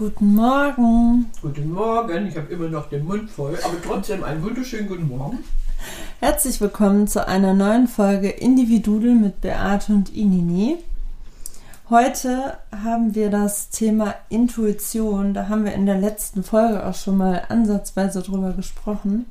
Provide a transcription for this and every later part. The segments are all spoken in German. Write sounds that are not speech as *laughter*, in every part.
Guten Morgen. Guten Morgen, ich habe immer noch den Mund voll, aber trotzdem einen wunderschönen guten Morgen. Herzlich willkommen zu einer neuen Folge Individudel mit Beate und Inini. Heute haben wir das Thema Intuition. Da haben wir in der letzten Folge auch schon mal ansatzweise drüber gesprochen.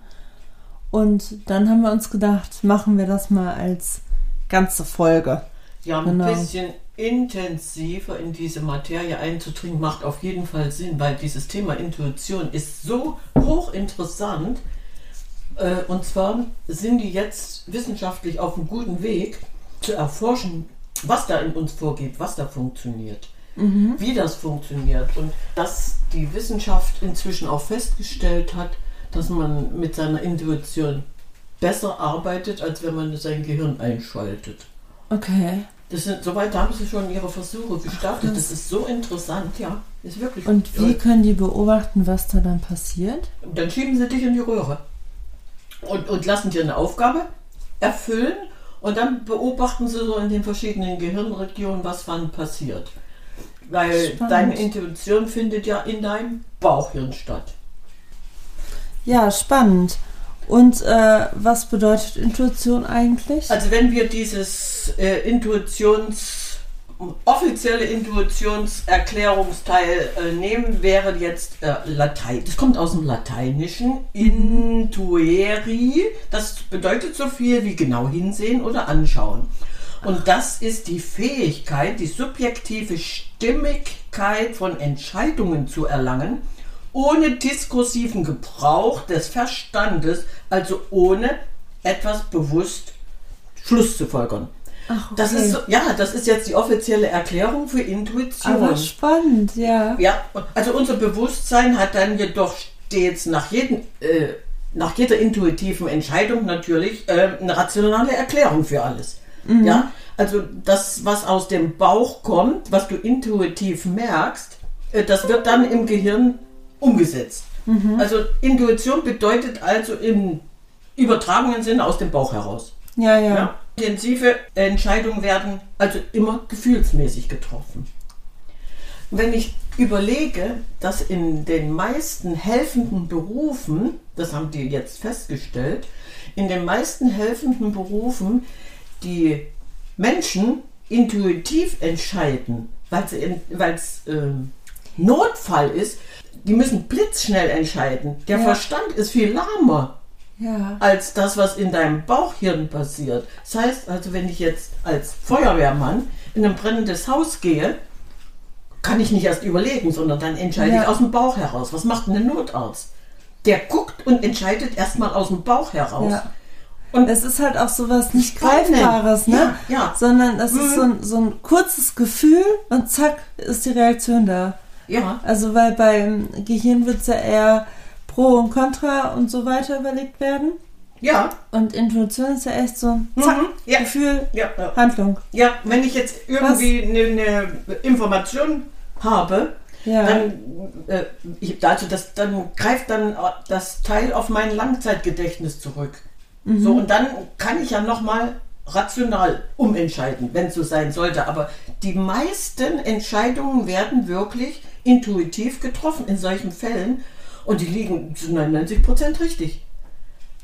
Und dann haben wir uns gedacht, machen wir das mal als ganze Folge. Ja, ein genau. bisschen intensiver in diese Materie einzudringen, macht auf jeden Fall Sinn, weil dieses Thema Intuition ist so hochinteressant. Äh, und zwar sind die jetzt wissenschaftlich auf einem guten Weg zu erforschen, was da in uns vorgeht, was da funktioniert, mhm. wie das funktioniert. Und dass die Wissenschaft inzwischen auch festgestellt hat, dass man mit seiner Intuition besser arbeitet, als wenn man sein Gehirn einschaltet. Okay. Das sind, soweit haben sie schon ihre Versuche gestartet. Ach, das ist so interessant, ja. Ist wirklich Und wie können die beobachten, was da dann passiert? Dann schieben sie dich in die Röhre und, und lassen dir eine Aufgabe erfüllen und dann beobachten sie so in den verschiedenen Gehirnregionen, was wann passiert. Weil Spannend. deine Intuition findet ja in deinem Bauchhirn statt. Ja, spannend. Und äh, was bedeutet Intuition eigentlich? Also wenn wir dieses äh, Intuitions offizielle Intuitionserklärungsteil äh, nehmen, wäre jetzt äh, Latein. Das kommt aus dem Lateinischen. Intueri. Das bedeutet so viel wie genau hinsehen oder anschauen. Und das ist die Fähigkeit, die subjektive Stimmigkeit von Entscheidungen zu erlangen ohne diskursiven Gebrauch des Verstandes, also ohne etwas bewusst Schluss zu folgern. Ach, okay. Das ist ja, das ist jetzt die offizielle Erklärung für Intuition. Aber spannend, ja. Ja, also unser Bewusstsein hat dann jedoch stets nach jedem äh, nach jeder intuitiven Entscheidung natürlich äh, eine rationale Erklärung für alles. Mhm. Ja, also das, was aus dem Bauch kommt, was du intuitiv merkst, äh, das wird dann im Gehirn umgesetzt. Mhm. Also Intuition bedeutet also im übertragenen Sinne aus dem Bauch heraus. Ja, ja, ja. Intensive Entscheidungen werden also immer gefühlsmäßig getroffen. Wenn ich überlege, dass in den meisten helfenden Berufen, das haben die jetzt festgestellt, in den meisten helfenden Berufen die Menschen intuitiv entscheiden, weil es äh, Notfall ist, die müssen blitzschnell entscheiden. Der ja. Verstand ist viel lahmer. Ja. als das, was in deinem Bauchhirn passiert. Das heißt also, wenn ich jetzt als Feuerwehrmann in ein brennendes Haus gehe, kann ich nicht erst überlegen, sondern dann entscheide ja. ich aus dem Bauch heraus. Was macht ein Notarzt? Der guckt und entscheidet erstmal aus dem Bauch heraus. Ja. Und es ist halt auch sowas nicht Greifbares, ne? Ja, ja. Sondern das mhm. ist so ein, so ein kurzes Gefühl und zack, ist die Reaktion da. Ja. Also weil beim Gehirn wird es ja eher Pro und Contra und so weiter überlegt werden. Ja. Und Intuition ist ja echt so, zack, mhm. ja. Gefühl, ja, ja. Handlung. Ja, wenn ich jetzt irgendwie eine, eine, Information habe, ja. dann, äh, ich, also das, dann greift dann das Teil auf mein Langzeitgedächtnis zurück. Mhm. So, und dann kann ich ja nochmal rational umentscheiden, wenn es so sein sollte. Aber die meisten Entscheidungen werden wirklich intuitiv getroffen in solchen Fällen und die liegen zu 99 Prozent richtig.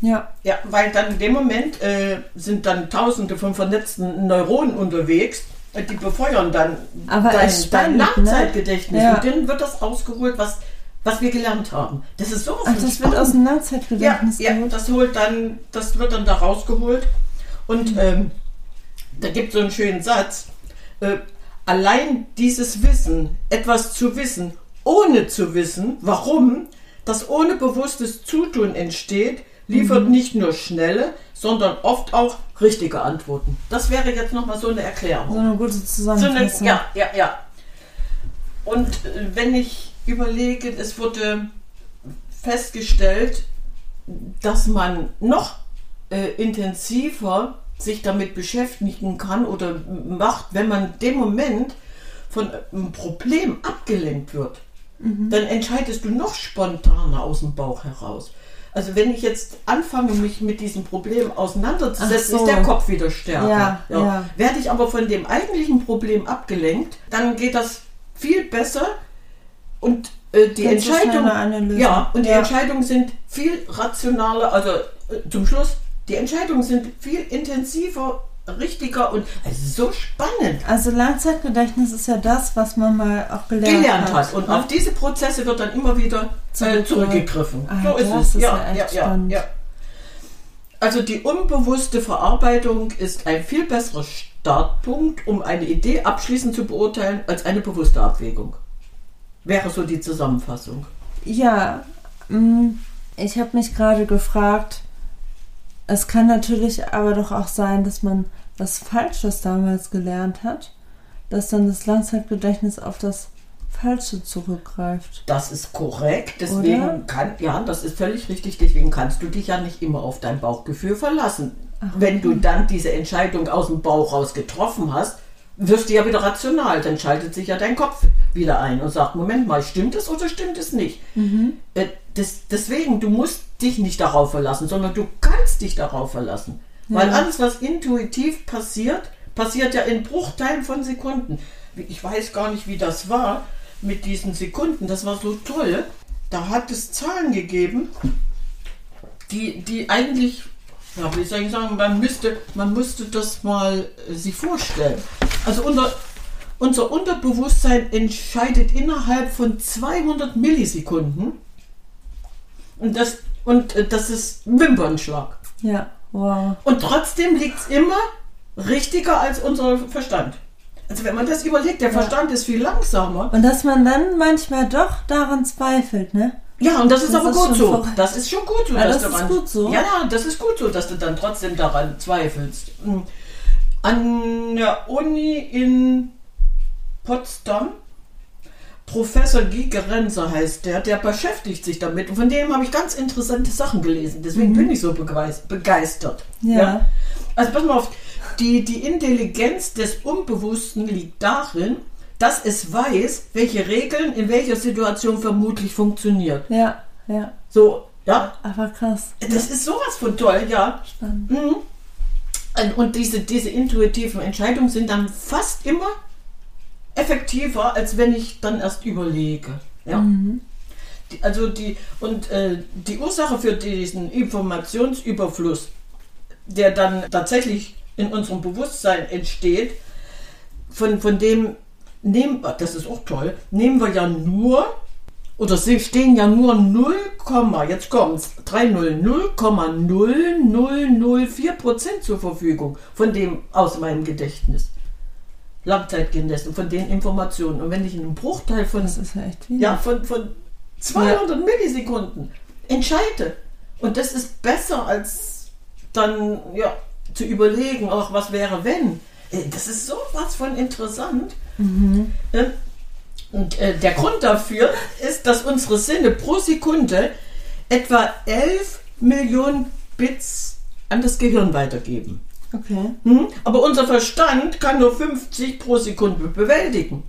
Ja. Ja, weil dann in dem Moment äh, sind dann tausende von vernetzten Neuronen unterwegs, äh, die befeuern dann Aber dein, spannend, dein ne? Langzeitgedächtnis. Ne? Ja. Und dann wird das ausgeholt, was, was wir gelernt haben. Das ist so Ach, das spannend. wird aus dem Langzeitgedächtnis ja, ja, das holt dann, das wird dann da rausgeholt. Und mhm. ähm, da gibt es so einen schönen Satz. Äh, allein dieses Wissen, etwas zu wissen, ohne zu wissen, warum, das ohne bewusstes Zutun entsteht, liefert mhm. nicht nur schnelle, sondern oft auch richtige Antworten. Das wäre jetzt nochmal so eine Erklärung. So eine gute Zusammenfassung. So eine, ja, ja, ja. Und äh, wenn ich überlege, es wurde festgestellt, dass man noch äh, intensiver sich damit beschäftigen kann oder macht, wenn man dem Moment von einem Problem abgelenkt wird, mhm. dann entscheidest du noch spontaner aus dem Bauch heraus. Also wenn ich jetzt anfange, mich mit diesem Problem auseinanderzusetzen, so. ist der Kopf wieder stärker. Ja, ja. Ja. Werde ich aber von dem eigentlichen Problem abgelenkt, dann geht das viel besser und äh, die Ganz so Entscheidung, schneller eine Lösung. ja, die Ja. Entscheidungen sind viel rationaler, also äh, zum Schluss, die Entscheidungen sind viel intensiver, richtiger und so spannend Also Langzeitgedächtnis ist ja das, was man mal auch gelernt, gelernt hat. Und ne? auf diese Prozesse wird dann immer wieder äh, Zurück- zurückgegriffen. Ah, so ist das es. ist ja, ja ja, ja, spannend. ja. Also die unbewusste Verarbeitung ist ein viel besserer Startpunkt, um eine Idee abschließend zu beurteilen, als eine bewusste Abwägung. Wäre so die Zusammenfassung. Ja, mh, ich habe mich gerade gefragt, es kann natürlich aber doch auch sein, dass man was Falsches damals gelernt hat, dass dann das Langzeitgedächtnis auf das Falsche zurückgreift. Das ist korrekt, deswegen Oder? kann, ja, das ist völlig richtig, deswegen kannst du dich ja nicht immer auf dein Bauchgefühl verlassen. Wenn du dann diese Entscheidung aus dem Bauch raus getroffen hast, wirst du ja wieder rational, dann schaltet sich ja dein Kopf wieder ein und sagt, Moment mal, stimmt es oder stimmt es nicht? Äh, das, deswegen, du musst dich nicht darauf verlassen, sondern du kannst dich darauf verlassen. Weil alles, was intuitiv passiert, passiert ja in Bruchteilen von Sekunden. Ich weiß gar nicht, wie das war mit diesen Sekunden. Das war so toll. Da hat es Zahlen gegeben, die, die eigentlich, ja, wie soll ich sagen, man müsste, man müsste das mal äh, sich vorstellen. Also unser, unser Unterbewusstsein entscheidet innerhalb von 200 Millisekunden. Und das, und äh, das ist Wimpernschlag. Ja, wow. Und trotzdem liegt es immer richtiger als unser Verstand. Also wenn man das überlegt, der Ja. Verstand ist viel langsamer. Und dass man dann manchmal doch daran zweifelt, ne? Ja, und das ist Das aber ist gut so. verrückt. Das ist schon gut so. Ja, dass das ist gut so. Ja, das ist gut so, dass du dann trotzdem daran zweifelst. Hm. An der Uni in Potsdam, Professor Guy Gerenzer heißt der, der beschäftigt sich damit. Und von dem habe ich ganz interessante Sachen gelesen. Deswegen bin ich so begeis- begeistert. Mhm. Ja. Also pass mal auf, die, die Intelligenz des Unbewussten liegt darin, dass es weiß, welche Regeln in welcher Situation vermutlich funktioniert. Ja, ja. So, ja, Aber krass. das ist sowas von toll, ja. Spannend. Mhm. Und- Und diese, diese intuitiven Entscheidungen sind dann fast immer effektiver, als wenn ich dann erst überlege. Ja. Die, also die, und äh, die Ursache für diesen Informationsüberfluss, der dann tatsächlich in unserem Bewusstsein entsteht, von, von dem nehmen, wir- das ist auch toll, nehmen wir ja nur, oder sie stehen ja nur 0, jetzt kommt's, 30, 0,0004 Prozent zur Verfügung von dem aus meinem Gedächtnis. Langzeitgedächtnis, von den Informationen. Und wenn ich einen Bruchteil von, ja ja, von, von 200 Millisekunden entscheide, und das ist besser als dann ja, zu überlegen, auch was wäre wenn. Äh, Das ist sowas von interessant. Äh, Und äh, der Grund dafür ist, dass unsere Sinne pro Sekunde etwa 11 Millionen Bits an das Gehirn weitergeben. Okay. Hm? Aber unser Verstand kann nur 50 pro Sekunde bewältigen.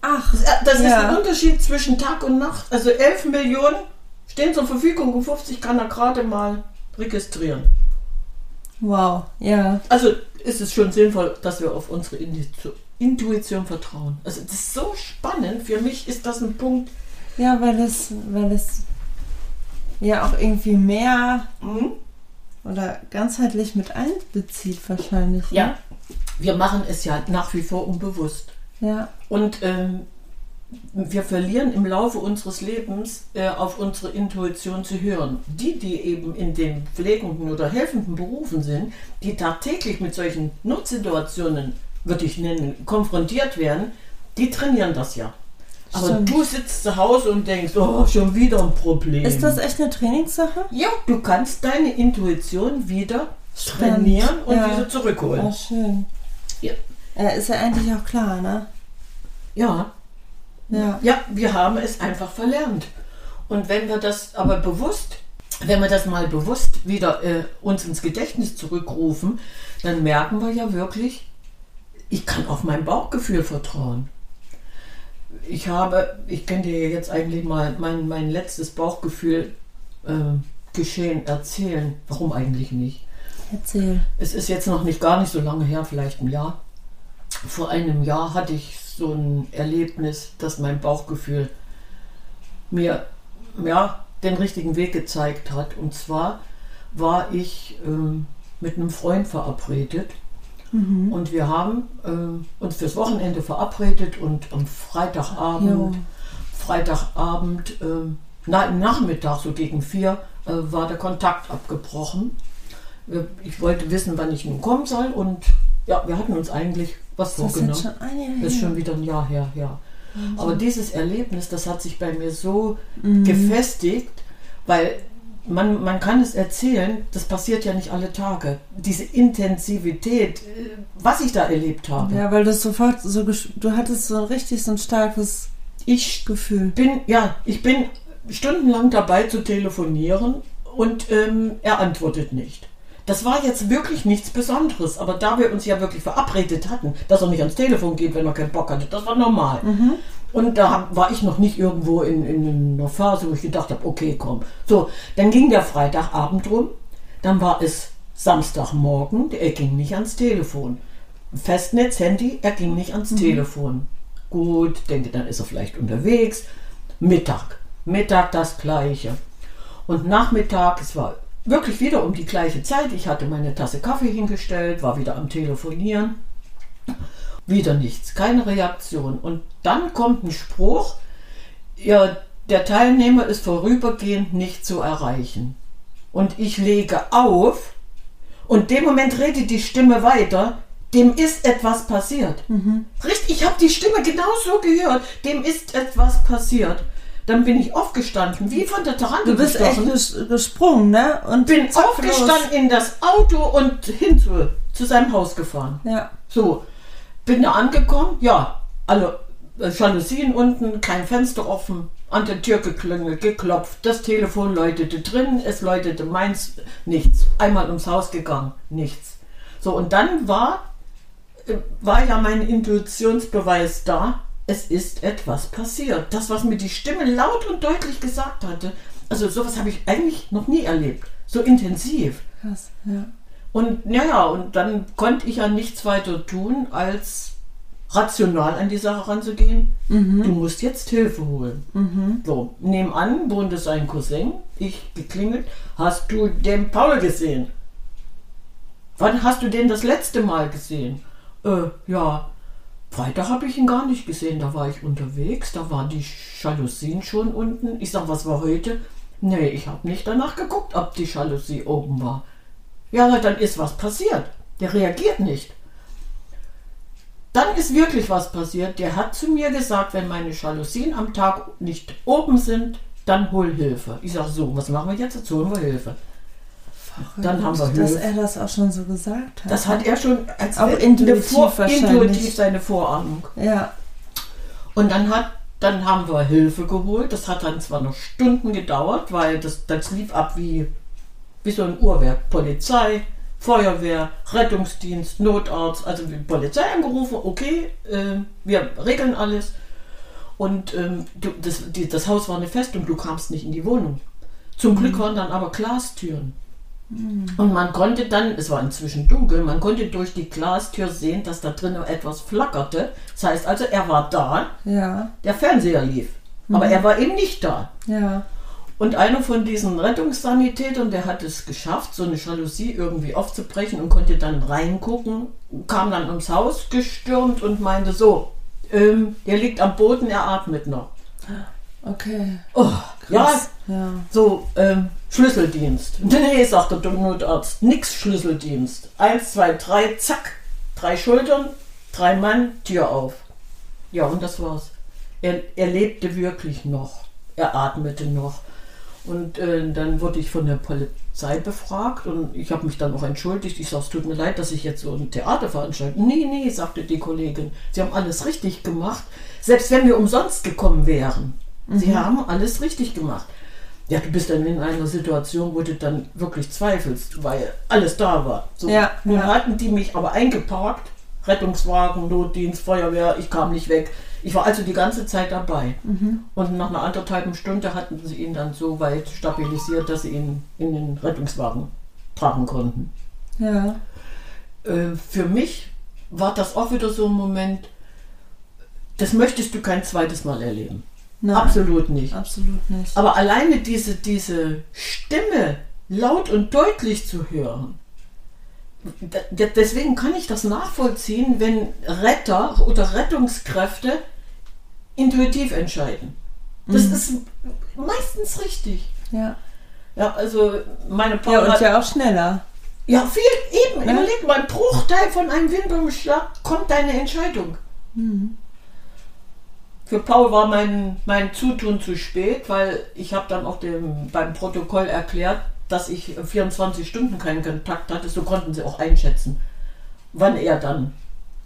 Ach, Das ist Ja. ein Unterschied zwischen Tag und Nacht. Also 11 Millionen stehen zur Verfügung und 50 kann er gerade mal registrieren. wow. Ja. Also ist es schon sinnvoll, dass wir auf unsere Intu- Intuition vertrauen. Also das ist so spannend. Für mich ist das ein Punkt. Ja, weil es, weil es ja auch irgendwie mehr hm? Oder ganzheitlich mit einbezieht wahrscheinlich. ne? Ja, wir machen es ja nach wie vor unbewusst. Ja. Und ähm, wir verlieren im Laufe unseres Lebens äh, auf unsere Intuition zu hören. Die, die eben in den pflegenden oder helfenden Berufen sind, die tagtäglich mit solchen Notsituationen, würde ich nennen, konfrontiert werden, die trainieren das ja. Aber Stimmt. du sitzt zu Hause und denkst, oh, schon wieder ein Problem. Ist das echt eine Trainingssache? ja, du kannst deine Intuition wieder Spannend. trainieren und Ja. wieder zurückholen. Ja, schön. Ja. Ja, ist ja eigentlich auch klar, ne? ja. Ja. Ja, wir haben es einfach verlernt. Und wenn wir das aber bewusst, wenn wir das mal bewusst wieder äh, uns ins Gedächtnis zurückrufen, dann merken wir ja wirklich, ich kann auf mein Bauchgefühl vertrauen. Ich habe, ich könnte dir jetzt eigentlich mal mein, mein letztes Bauchgefühl äh, geschehen erzählen. Warum eigentlich nicht? Erzähl. Es ist jetzt noch nicht gar nicht so lange her, vielleicht ein Jahr. Vor einem Jahr hatte ich so ein Erlebnis, dass mein Bauchgefühl mir ja, den richtigen Weg gezeigt hat. Und zwar war ich ähm, mit einem Freund verabredet Mhm. und wir haben äh, uns fürs Wochenende verabredet und am Freitagabend, Jo. Freitagabend, äh, na, Nachmittag so gegen vier, äh, war der Kontakt abgebrochen. Wir- Ich wollte wissen, wann ich nun kommen soll und ja, wir hatten uns eigentlich was Das vorgenommen. jetzt schon ein Jahr Das ist schon wieder ein Jahr her, ja. Aber dieses Erlebnis, das hat sich bei mir so Mhm. gefestigt, weil man, man kann es erzählen, das passiert ja nicht alle Tage. Diese Intensivität, äh, was ich da erlebt habe. Ja, weil du sofort so, du hattest so richtig so ein starkes Ich Gefühl. bin, ja, ich bin stundenlang dabei zu telefonieren und ähm, er antwortet nicht. Das war jetzt wirklich nichts Besonderes, aber da wir uns ja wirklich verabredet hatten, dass er nicht ans Telefon geht, wenn er keinen Bock hatte, das war normal. Und da hab- war ich noch nicht irgendwo in, in einer Phase, wo ich gedacht habe, okay, komm. So, dann ging der Freitagabend rum, dann war es Samstagmorgen, er ging nicht ans Telefon. Festnetz, Handy, er ging nicht ans Telefon. Gut, denke, dann ist er vielleicht unterwegs. Mittag, Mittag das gleiche. Und Nachmittag, es war wirklich wieder um die gleiche Zeit. Ich hatte meine Tasse Kaffee hingestellt, war wieder am Telefonieren. Wieder nichts, keine Reaktion. Und dann kommt ein Spruch, ja, der Teilnehmer ist vorübergehend nicht zu erreichen. Und ich lege auf und dem Moment redet die Stimme weiter, dem ist etwas passiert. Richtig, ich habe die Stimme genauso gehört, dem ist etwas passiert. Dann bin ich aufgestanden, wie von der Tarantel Du bist echt gestochen ges gesprungen, ne? Und bin aufgestanden in das Auto und hin zu, zu seinem Haus gefahren. los. Ja. So, bin da angekommen, ja, alle äh, Jalousien unten, kein Fenster offen, an der Tür geklingelt, geklopft, das Telefon läutete drin, es läutete meins, nichts. Einmal ums Haus gegangen, nichts. So, und dann war, äh, war ja mein Intuitionsbeweis da, es ist etwas passiert. Das, was mir die Stimme laut und deutlich gesagt hatte, also sowas habe ich eigentlich noch nie erlebt, so intensiv. Krass, ja. Und naja, und dann konnte ich ja nichts weiter tun, als rational an die Sache ranzugehen. Du musst jetzt Hilfe holen. So, nebenan wohnte sein Cousin, ich geklingelt. Hast du den Paul gesehen? Wann hast du den das letzte Mal gesehen? Äh, ja, Freitag habe ich ihn gar nicht gesehen. Da war ich unterwegs, da waren die Jalousien schon unten. Ich sag, was war heute? Nee, ich habe nicht danach geguckt, ob die Jalousie oben war. Ja, dann ist was passiert. Der reagiert nicht. Dann ist wirklich was passiert. Der hat zu mir gesagt, wenn meine Jalousien am Tag nicht oben sind, dann hol Hilfe. Ich sage so, was machen wir jetzt? Jetzt holen wir Hilfe. Dann haben wir Dass Hilfe. er das auch schon so gesagt hat. Das hat er schon als Auch intuitiv Vor- intuitiv seine Vorahnung. Ja. Und dann hat dann haben wir Hilfe geholt. Das hat dann zwar noch Stunden gedauert, weil das, das lief ab wie, wie so ein Uhrwerk. Polizei, Feuerwehr, Rettungsdienst, Notarzt, also die Polizei angerufen, okay, äh, wir regeln alles. Und ähm, das, die, das Haus war eine Festung, du kamst nicht in die Wohnung. Zum Glück waren dann aber Glastüren. Und man konnte dann, es war inzwischen dunkel, man konnte durch die Glastür sehen, dass da drinnen etwas flackerte. Das heißt also, er war da, Ja. der Fernseher lief. Aber er war eben nicht da. Ja. Und einer von diesen Rettungssanitätern, der hat es geschafft, so eine Jalousie irgendwie aufzubrechen und konnte dann reingucken, kam dann ums Haus gestürmt und meinte so, ähm, der liegt am Boden, er atmet noch. Okay. Oh, ja, Krass. Ja. so, ähm, Schlüsseldienst. Nee, sagte der Notarzt, nix Schlüsseldienst. Eins, zwei, drei, zack, drei Schultern, drei Mann, Tür auf. Ja, und das war's. Er, er lebte wirklich noch. Er atmete noch. Und äh, dann wurde ich von der Polizei befragt und ich habe mich dann auch entschuldigt. Ich sage, es tut mir leid, dass ich jetzt so ein Theater veranstalte. Nee, nee, sagte die Kollegin. Sie haben alles richtig gemacht. Selbst wenn wir umsonst gekommen wären. Sie haben alles richtig gemacht. Ja, du bist dann in einer Situation, wo du dann wirklich zweifelst, weil alles da war. So, Ja, nun ja. hatten die mich aber eingeparkt. Rettungswagen, Notdienst, Feuerwehr, ich kam nicht weg. Ich war also die ganze Zeit dabei. Mhm. Und nach einer anderthalben Stunde hatten sie ihn dann so weit stabilisiert, dass sie ihn in den Rettungswagen tragen konnten. Ja. Äh, für mich war das auch wieder so ein Moment, das möchtest du kein zweites Mal erleben. Nein. Absolut nicht. Absolut nicht. Aber alleine diese, diese Stimme laut und deutlich zu hören, deswegen kann ich das nachvollziehen, wenn Retter oder Rettungskräfte intuitiv entscheiden. Das Mhm. ist meistens richtig. Ja. Ja, also meine Ja, Paula und ja auch schneller. Ja, viel eben. Ja. Überleg mal, ein Bruchteil von einem Windumschlag kommt deine Entscheidung. Mhm. Für Paul war mein, mein Zutun zu spät, weil ich habe dann auch dem, beim Protokoll erklärt, dass ich 24 Stunden keinen Kontakt hatte. So konnten sie auch einschätzen, wann er dann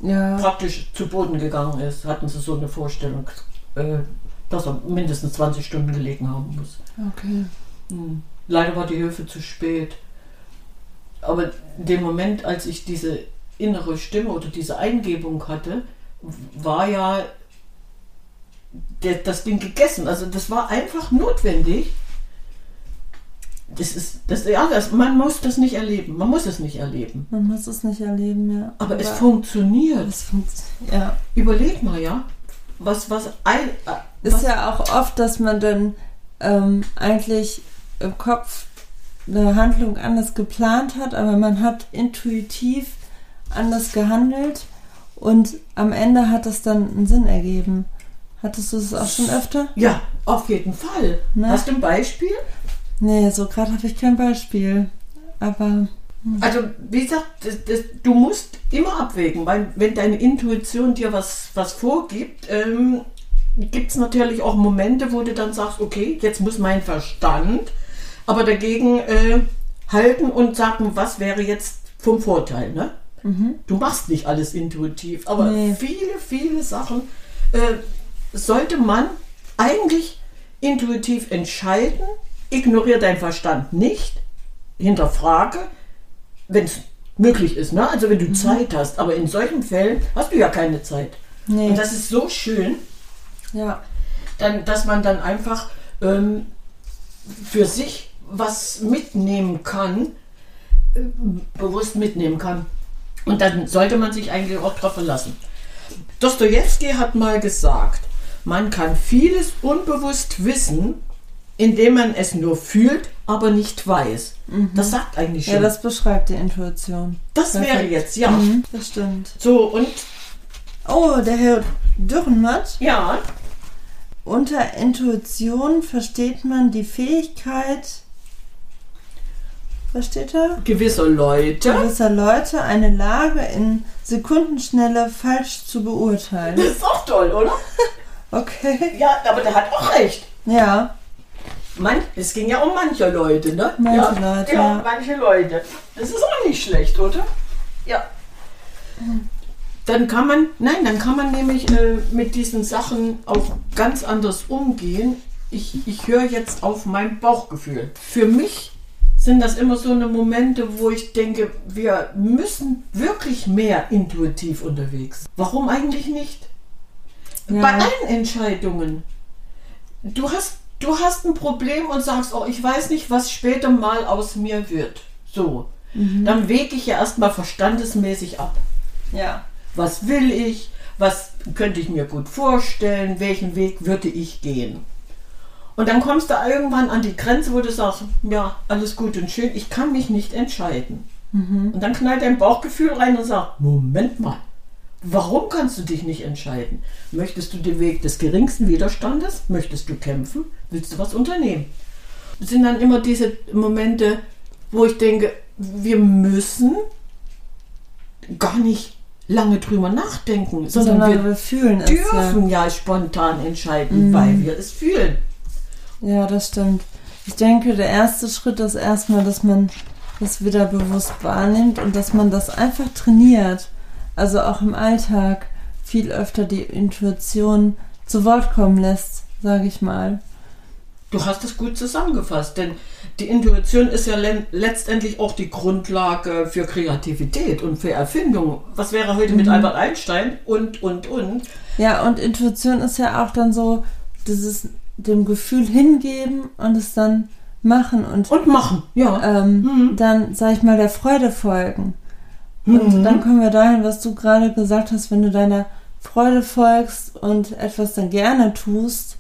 Ja. praktisch zu Boden gegangen ist. Hatten sie so eine Vorstellung, äh, dass er mindestens 20 Stunden gelegen haben muss. Okay. Hm. Leider war die Hilfe zu spät. Aber in dem Moment, als ich diese innere Stimme oder diese Eingebung hatte, war ja das Ding gegessen. Also das war einfach notwendig. Das ist, das, ja, das, man muss das nicht erleben. Man muss es nicht erleben. Man muss es nicht erleben, ja. Aber, es funktioniert. es funktioniert. Ja. Überleg mal, ja. Was, was ein. äh, Ist was, ja auch oft, dass man dann ähm, eigentlich im Kopf eine Handlung anders geplant hat, aber man hat intuitiv anders gehandelt und am Ende hat es dann einen Sinn ergeben. Hattest du das auch schon öfter? ja, auf jeden Fall. Ne? Hast du ein Beispiel? Nee, so gerade habe ich kein Beispiel. Aber Also, wie gesagt, das, das, du musst immer abwägen, weil wenn deine Intuition dir was, was vorgibt, ähm, gibt es natürlich auch Momente, wo du dann sagst, okay, jetzt muss mein Verstand aber dagegen äh, halten und sagen, was wäre jetzt vom Vorteil. Ne? Du machst nicht alles intuitiv, aber Nee. viele, viele Sachen äh, sollte man eigentlich intuitiv entscheiden. Ignoriere deinen Verstand nicht, hinterfrage, wenn es möglich ist, ne? Also wenn du Zeit hast, aber in solchen Fällen hast du ja keine Zeit. nee. Und das ist so schön, ja. dann, dass man dann einfach ähm, für sich was mitnehmen kann, äh, bewusst mitnehmen kann. Und dann sollte man sich eigentlich auch darauf verlassen. Dostoevsky hat mal gesagt, man kann vieles unbewusst wissen, indem man es nur fühlt, aber nicht weiß. Das sagt eigentlich schon. Ja, das beschreibt die Intuition. das wäre Perfekt. jetzt, ja. Mhm, das stimmt. So, und Oh, der Herr Dürrenmatt. ja, Unter Intuition versteht man die Fähigkeit, was steht da? gewisse Leute. Gewisser Leute eine Lage in Sekundenschnelle falsch zu beurteilen. Das ist auch toll, oder? *laughs* Okay. Ja, aber der hat auch recht. Ja, Man, es ging ja um manche Leute, ne? Manche ja, Leute, Ja, manche Leute. Das ist auch nicht schlecht, oder? Ja. Dann kann man, nein, dann kann man nämlich äh, mit diesen Sachen auch ganz anders umgehen. Ich, ich höre jetzt auf mein Bauchgefühl. Für mich sind das immer so eine Momente, wo ich denke, wir müssen wirklich mehr intuitiv unterwegs. Warum eigentlich nicht? Ja. Bei allen Entscheidungen. Du hast, du hast ein Problem und sagst, oh, ich weiß nicht, was später mal aus mir wird. So. Dann wege ich ja erstmal verstandesmäßig ab. ja. Was will ich? Was könnte ich mir gut vorstellen? Welchen Weg würde ich gehen? Und dann kommst du irgendwann an die Grenze, wo du sagst, ja, alles gut und schön, ich kann mich nicht entscheiden. Und dann knallt dein Bauchgefühl rein und sagt, Moment mal, warum kannst du dich nicht entscheiden? Möchtest du den Weg des geringsten Widerstandes? Möchtest du kämpfen? Willst du was unternehmen? Es sind dann immer diese Momente, wo ich denke, wir müssen gar nicht lange drüber nachdenken, sondern, Sondern wir wir fühlen es. Ja. dürfen ja spontan entscheiden, weil wir es fühlen. ja, das stimmt. Ich denke, der erste Schritt ist erstmal, dass man das wieder bewusst wahrnimmt und dass man das einfach trainiert. Also auch im Alltag viel öfter die Intuition zu Wort kommen lässt, sage ich mal. Du hast es gut zusammengefasst, denn die Intuition ist ja le letztendlich auch die Grundlage für Kreativität und für Erfindung. Was wäre heute mit Albert Einstein und, und, und? Ja, und Intuition ist ja auch dann so dieses dem Gefühl hingeben und es dann machen und Und machen, ja. ähm, dann, sag ich mal, der Freude folgen. Und Mhm. dann kommen wir dahin, was du gerade gesagt hast, wenn du deiner Freude folgst und etwas dann gerne tust,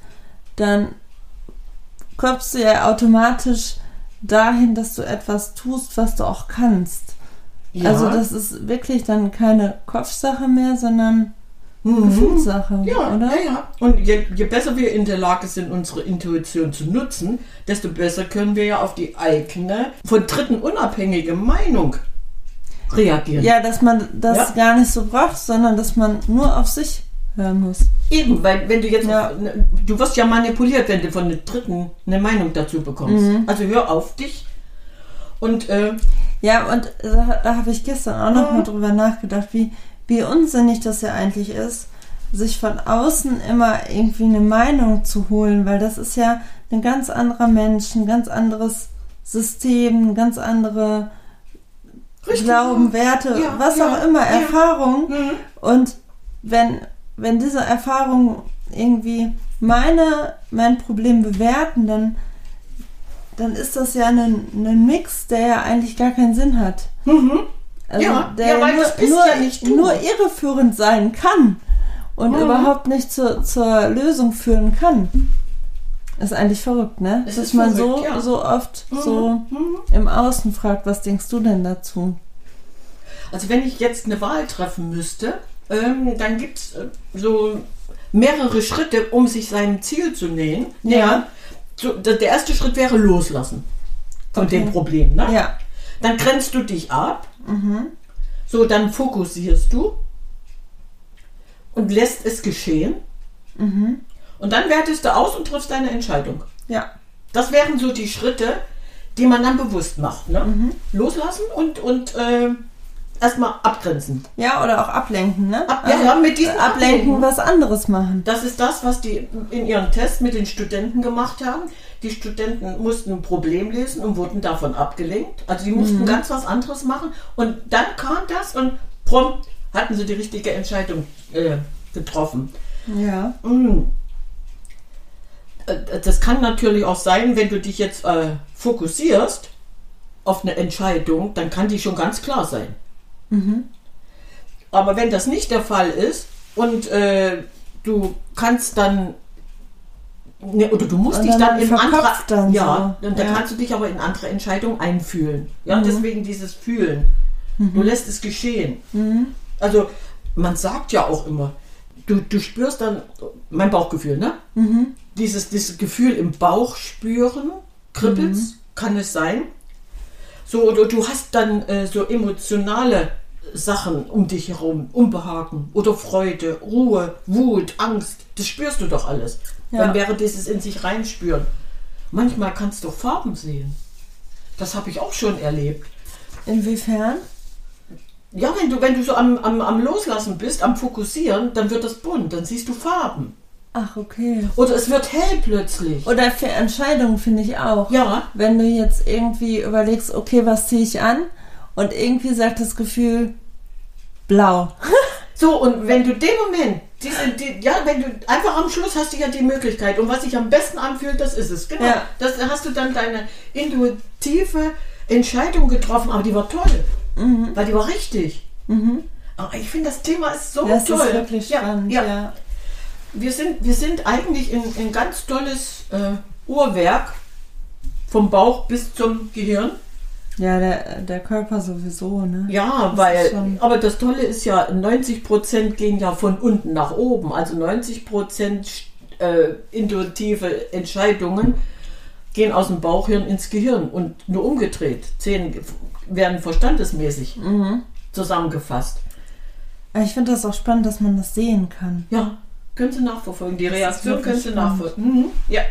dann kommst du ja automatisch dahin, dass du etwas tust, was du auch kannst. Ja. Also das ist wirklich dann keine Kopfsache mehr, sondern Mhm. Gefühlssache, Ja, oder? ja, ja. Und je, je besser wir in der Lage sind, unsere Intuition zu nutzen, desto besser können wir ja auf die eigene, von Dritten unabhängige Meinung reagieren. Ja, dass man das Ja. gar nicht so braucht, sondern dass man nur auf sich hören muss. Eben, weil wenn du jetzt, Ja. du wirst ja manipuliert, wenn du von den Dritten eine Meinung dazu bekommst. Mhm. Also hör auf dich und äh, Ja, und da, da habe ich gestern auch noch Mhm. mal drüber nachgedacht, wie, wie unsinnig das ja eigentlich ist, sich von außen immer irgendwie eine Meinung zu holen, weil das ist ja ein ganz anderer Mensch, ein ganz anderes System, eine ganz andere Richtig, Glauben. Werte, Ja, was ja, auch immer, ja. Erfahrung. Mhm. Und wenn, wenn diese Erfahrungen irgendwie meine, mein Problem bewerten, dann, dann ist das ja ein, ein Mix, der ja eigentlich gar keinen Sinn hat. Mhm. Also Ja, der weil nur, das bist nur, ja nicht du. nur irreführend sein kann und Mhm. überhaupt nicht zur, zur Lösung führen kann. Ist eigentlich verrückt, ne? Es Dass ist man verrückt, so, ja. so oft Mhm. so Mhm. im Außen fragt, was denkst du denn dazu? Also wenn ich jetzt eine Wahl treffen müsste, ähm, dann gibt es äh, so mehrere Schritte, um sich seinem Ziel zu nähen. Ja. So, der der erste Schritt wäre loslassen von Okay. dem Problem. Ne? Ja. Dann grenzt du dich ab. Mhm. So, dann fokussierst du und lässt es geschehen. Mhm. Und dann wertest du aus und triffst deine Entscheidung. Ja. Das wären so die Schritte, die man dann bewusst macht. Ne? Mhm. Loslassen und, und äh, erstmal abgrenzen. Ja, oder auch ablenken, ne? Ab, ja, ja, mit diesem ablenken, Ablenken. was anderes machen. Das ist das, was die in ihrem Test mit den Studenten gemacht haben. Die Studenten mussten ein Problem lesen und wurden davon abgelenkt. Also die mussten ganz was anderes machen. Und dann kam das und prompt hatten sie die richtige Entscheidung äh, getroffen. Ja. Mm. Äh, Das kann natürlich auch sein, wenn du dich jetzt äh, fokussierst auf eine Entscheidung, dann kann die schon ganz klar sein. Mhm. Aber wenn das nicht der Fall ist und äh, du kannst dann ne, oder du musst Und dich dann dann in andere dann ja, so. und dann Ja. kannst du dich aber in andere Entscheidungen einfühlen. Ja, Mhm. deswegen dieses Fühlen. Du lässt es geschehen. Mhm. Also man sagt ja auch immer, du, du spürst dann mein Bauchgefühl, ne? Mhm. Dieses, dieses Gefühl im Bauch spüren, kribbelt's, Mhm. kann es sein. So, oder du hast dann äh, so emotionale Sachen um dich herum, Unbehagen oder Freude, Ruhe, Wut, Angst, das spürst du doch alles. Ja. Dann wäre dieses in sich reinspüren. Manchmal kannst du Farben sehen. Das habe ich auch schon erlebt. Inwiefern? Ja, wenn du, wenn du so am, am, am Loslassen bist, am Fokussieren, dann wird das bunt, dann siehst du Farben. Ach, okay. Oder es wird hell plötzlich. Oder für Entscheidungen finde ich auch. Ja, Wenn du jetzt irgendwie überlegst, okay, was ziehe ich an? Und irgendwie sagt das Gefühl blau. *laughs* so, und wenn du den Moment, diese, die, ja, wenn du einfach am Schluss hast du ja die Möglichkeit, und was sich am besten anfühlt, das ist es. Genau. Ja. Das da hast du dann deine intuitive Entscheidung getroffen, aber die war toll. Weil die war richtig. Mhm. Aber ich finde, das Thema ist so Das toll. ist wirklich spannend, ja. ja. Wir sind, wir sind eigentlich ein, ein ganz tolles äh, Uhrwerk vom Bauch bis zum Gehirn. Ja, der, der Körper sowieso, ne? Ja, Das weil, aber das Tolle ist ja, 90% gehen ja von unten nach oben. Also 90% äh, intuitive Entscheidungen gehen aus dem Bauchhirn ins Gehirn und nur umgedreht. 10 werden verstandesmäßig Mhm. zusammengefasst. Ich finde das auch spannend, dass man das sehen kann. Ja, können Sie nachverfolgen. Die Reaktion wirklich können Sie spannend. nachverfolgen. Mhm. Ja.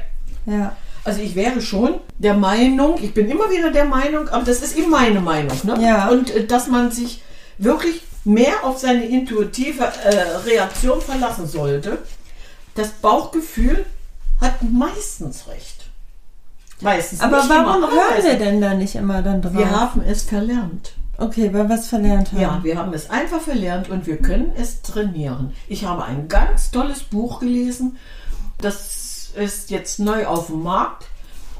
Ja. Also ich wäre schon der Meinung, ich bin immer wieder der Meinung, aber das ist eben meine Meinung, ne? Ja. Und äh, dass man sich wirklich mehr auf seine intuitive äh, Reaktion verlassen sollte. Das Bauchgefühl hat meistens recht. Meistens. Aber warum hören wir denn da nicht immer dann drauf? Wir haben es verlernt. Okay, weil wir es verlernt haben. Ja, wir haben es einfach verlernt und wir können es trainieren. Ich habe ein ganz tolles Buch gelesen. Das ist jetzt neu auf dem Markt.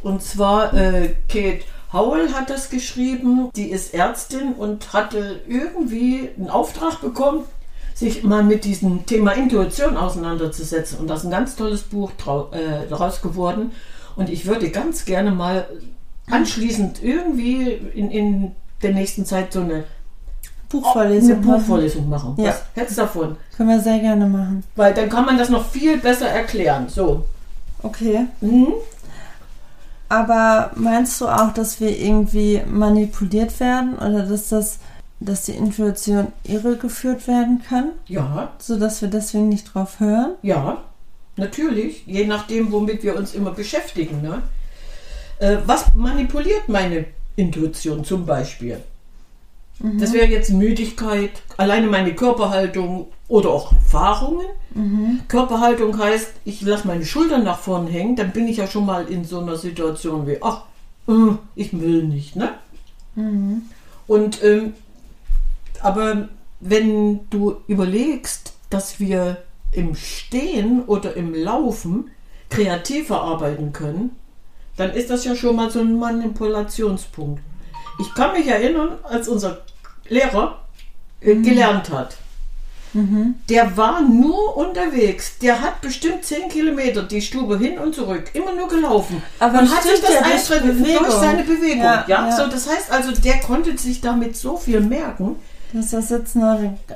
Und zwar äh, Kate Howell hat das geschrieben. Die ist Ärztin und hatte irgendwie einen Auftrag bekommen, sich mal mit diesem Thema Intuition auseinanderzusetzen. Und das ist ein ganz tolles Buch äh, daraus geworden. Und ich würde ganz gerne mal anschließend irgendwie in, in der nächsten Zeit so eine, Buchvorlesung. eine Buchvorlesung machen. Ja. Was hältst du davon? Können wir sehr gerne machen. Weil dann kann man das noch viel besser erklären. So. Okay. Mhm. Aber meinst du auch, dass wir irgendwie manipuliert werden oder dass das, dass die Intuition irregeführt werden kann, Ja, sodass wir deswegen nicht drauf hören? ja, natürlich. Je nachdem, womit wir uns immer beschäftigen. Ne? Äh, was manipuliert meine Intuition zum Beispiel? Das wäre jetzt Müdigkeit, alleine meine Körperhaltung oder auch Erfahrungen. Körperhaltung heißt, ich lasse meine Schultern nach vorn hängen, dann bin ich ja schon mal in so einer Situation wie, ach, äh, ich will nicht, ne? Und ähm, aber wenn du überlegst, dass wir im Stehen oder im Laufen kreativer arbeiten können, dann ist das ja schon mal so ein Manipulationspunkt. Ich kann mich erinnern, als unser Lehrer äh, gelernt hat. Der war nur unterwegs. Der hat bestimmt 10 Kilometer die Stube hin und zurück. Immer nur gelaufen. Aber und hat sich das ja Bewegung. durch seine Bewegung. Ja, Ja, ja. So, das heißt also, der konnte sich damit so viel merken. Dass das Sitzen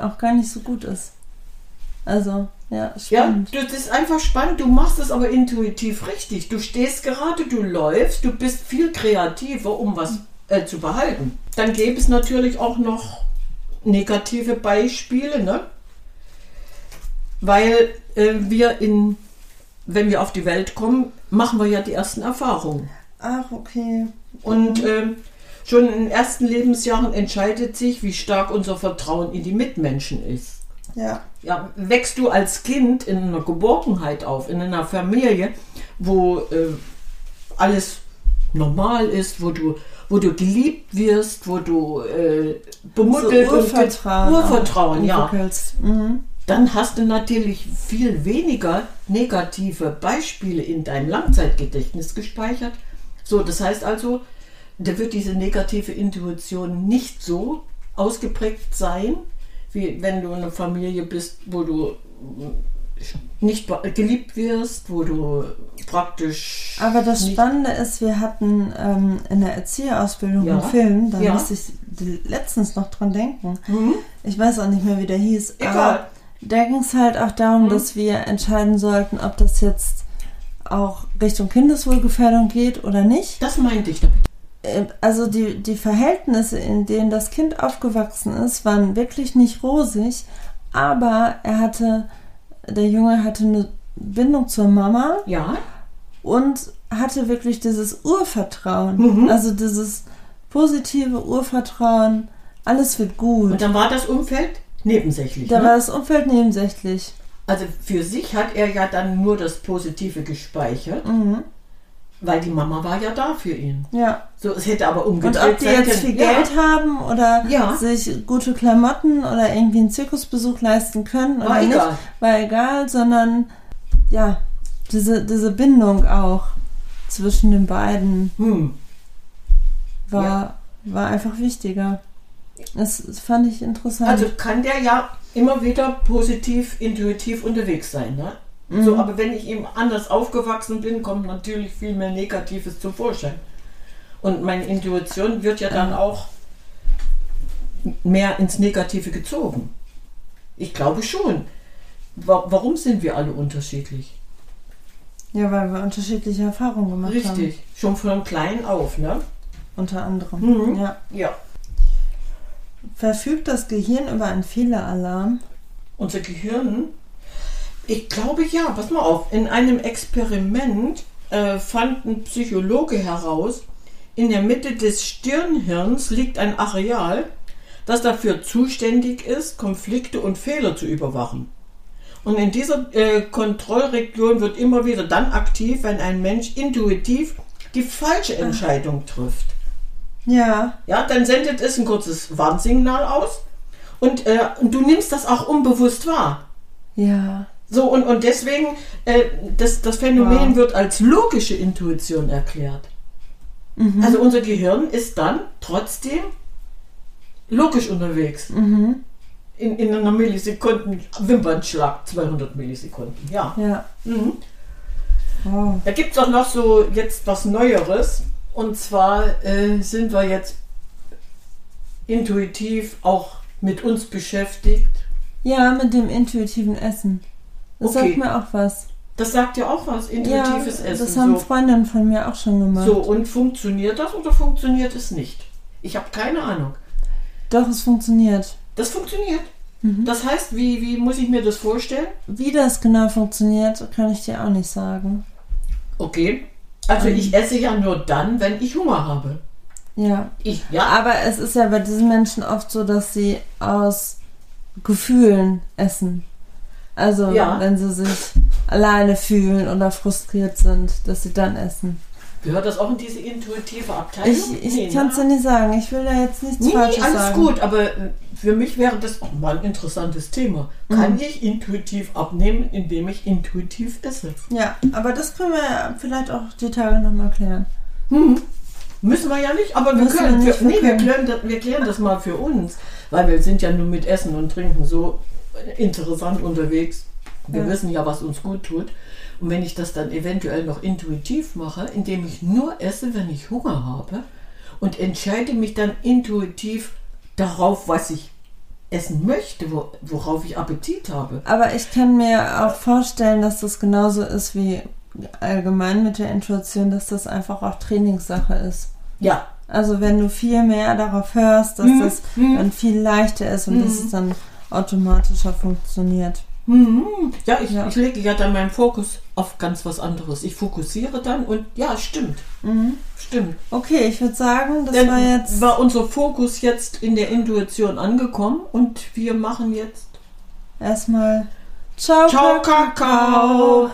auch gar nicht so gut ist. Also, ja, Ja, spannend. du- das ist einfach spannend. Du machst es aber intuitiv richtig. Du stehst gerade, du läufst, du bist viel kreativer, um was äh, zu behalten. Dann gäbe es natürlich auch noch negative Beispiele, ne? Weil äh, wir in, wenn wir auf die Welt kommen, machen wir ja die ersten Erfahrungen. Ach, okay. Und ähm, schon in den ersten Lebensjahren entscheidet sich, wie stark unser Vertrauen in die Mitmenschen ist. Ja. Ja, wächst du als Kind in einer Geborgenheit auf, in einer Familie, wo äh, alles normal ist, wo du, wo du geliebt wirst, wo du äh, bemuttelt so Urvertrauen. und Urvertrauen, ja. Mhm. Dann hast du natürlich viel weniger negative Beispiele in deinem Langzeitgedächtnis gespeichert. So, das heißt also, da wird diese negative Intuition nicht so ausgeprägt sein, wie wenn du in einer Familie bist, wo du nicht geliebt wirst, wo du praktisch. Aber das Spannende ist, wir hatten ähm, in der Erzieherausbildung Ja. einen Film, da Ja. musste ich letztens noch dran denken. Mhm. Ich weiß auch nicht mehr, wie der hieß. Egal. Aber da ging es halt auch darum, Mhm. dass wir entscheiden sollten, ob das jetzt auch Richtung Kindeswohlgefährdung geht oder nicht. Das meinte ich damit. Äh, Also die, die Verhältnisse, in denen das Kind aufgewachsen ist, waren wirklich nicht rosig, aber er hatte, der Junge hatte eine Bindung zur Mama Ja, und hatte wirklich dieses Urvertrauen. Mhm. Also dieses positive Urvertrauen, alles wird gut. und dann war das Umfeld nebensächlich. Da ne? war das Umfeld nebensächlich. Also für sich hat er ja dann nur das Positive gespeichert, Mhm. Weil die Mama war ja da für ihn. Ja. So, es hätte aber Und umgedreht ob die jetzt viel Geld haben oder Ja. sich gute Klamotten oder irgendwie einen Zirkusbesuch leisten können War oder nicht, egal. war egal, sondern ja, diese, diese Bindung auch zwischen den beiden Ja. Hm. war, Ja. war einfach wichtiger. Das, das fand ich interessant. Also kann der ja immer wieder positiv, intuitiv unterwegs sein. Ne? Mhm. So, aber wenn ich eben anders aufgewachsen bin, kommt natürlich viel mehr Negatives zum Vorschein. Und meine Intuition wird ja dann auch mehr ins Negative gezogen. Ich glaube schon. Wa- Warum sind wir alle unterschiedlich? ja, weil wir unterschiedliche Erfahrungen gemacht haben. Richtig. Schon von klein auf, ne? Unter anderem. Mhm. Ja. Ja. Verfügt das Gehirn über einen Fehleralarm? Unser Gehirn, ich glaube ja, pass mal auf, in einem Experiment äh, fand ein Psychologe heraus, in der Mitte des Stirnhirns liegt ein Areal, das dafür zuständig ist, Konflikte und Fehler zu überwachen. Und in dieser äh, Kontrollregion wird immer wieder dann aktiv, wenn ein Mensch intuitiv die falsche Entscheidung trifft. Ja. Ja, dann sendet es ein kurzes Warnsignal aus und, äh, und du nimmst das auch unbewusst wahr. Ja. So, und, und deswegen, äh, das, das Phänomen Wow. wird als logische Intuition erklärt. Mhm. Also unser Gehirn ist dann trotzdem logisch unterwegs. Mhm. in, in einer Millisekunden Wimpernschlag, 200 Millisekunden, ja. Ja. Mhm. Wow. Da gibt es auch noch so jetzt was Neueres. Und zwar äh, sind wir jetzt intuitiv auch mit uns beschäftigt. Ja, mit dem intuitiven Essen. Das Okay. sagt mir auch was. Das sagt ja auch was, intuitives ja, Essen. das haben so. Freundinnen von mir auch schon gemacht. so, und funktioniert das oder funktioniert es nicht? Ich habe keine Ahnung. Doch, es funktioniert. Das funktioniert. Mhm. Das heißt, wie, wie muss ich mir das vorstellen? Wie das genau funktioniert, kann ich dir auch nicht sagen. Okay. Also Ähm. ich esse ja nur dann, wenn ich Hunger habe. Ja. Ich, ja, Aber es ist ja bei diesen Menschen oft so, dass sie aus Gefühlen essen. Also Ja. wenn sie sich alleine fühlen oder frustriert sind, dass sie dann essen. gehört das auch in diese intuitive Abteilung? Ich, ich Nee, kann es ne? dir nicht sagen. Ich will da jetzt nichts Nee, Falsches nee, alles sagen. gut, aber äh, für mich wäre das auch mal ein interessantes Thema. Kann Mhm. ich intuitiv abnehmen, indem ich intuitiv esse? Ja, aber das können wir ja vielleicht auch die Tage nochmal klären. Hm. Müssen wir ja nicht, aber wir Müssen können. wir nicht, für, nee, wir wir klären, das, wir klären das mal für uns. Weil wir sind ja nur mit Essen und Trinken so interessant unterwegs. Wir Ja. wissen ja, was uns gut tut. Und wenn ich das dann eventuell noch intuitiv mache, indem ich nur esse, wenn ich Hunger habe und entscheide mich dann intuitiv darauf, was ich essen möchte, wo, worauf ich Appetit habe. Aber ich kann mir auch vorstellen, dass das genauso ist wie allgemein mit der Intuition, dass das einfach auch Trainingssache ist. Ja, Also wenn du viel mehr darauf hörst, dass Mhm. das Mhm. dann viel leichter ist und Mhm. dass es dann automatischer funktioniert. Mhm. Ja, ich, Ja. ich lege ja dann meinen Fokus auf ganz was anderes. Ich fokussiere dann und ja, stimmt, Mhm. stimmt. Okay, ich würde sagen, das Dann war jetzt war unser Fokus jetzt in der Intuition angekommen und wir machen jetzt erstmal Ciao, Ciao, Kakao.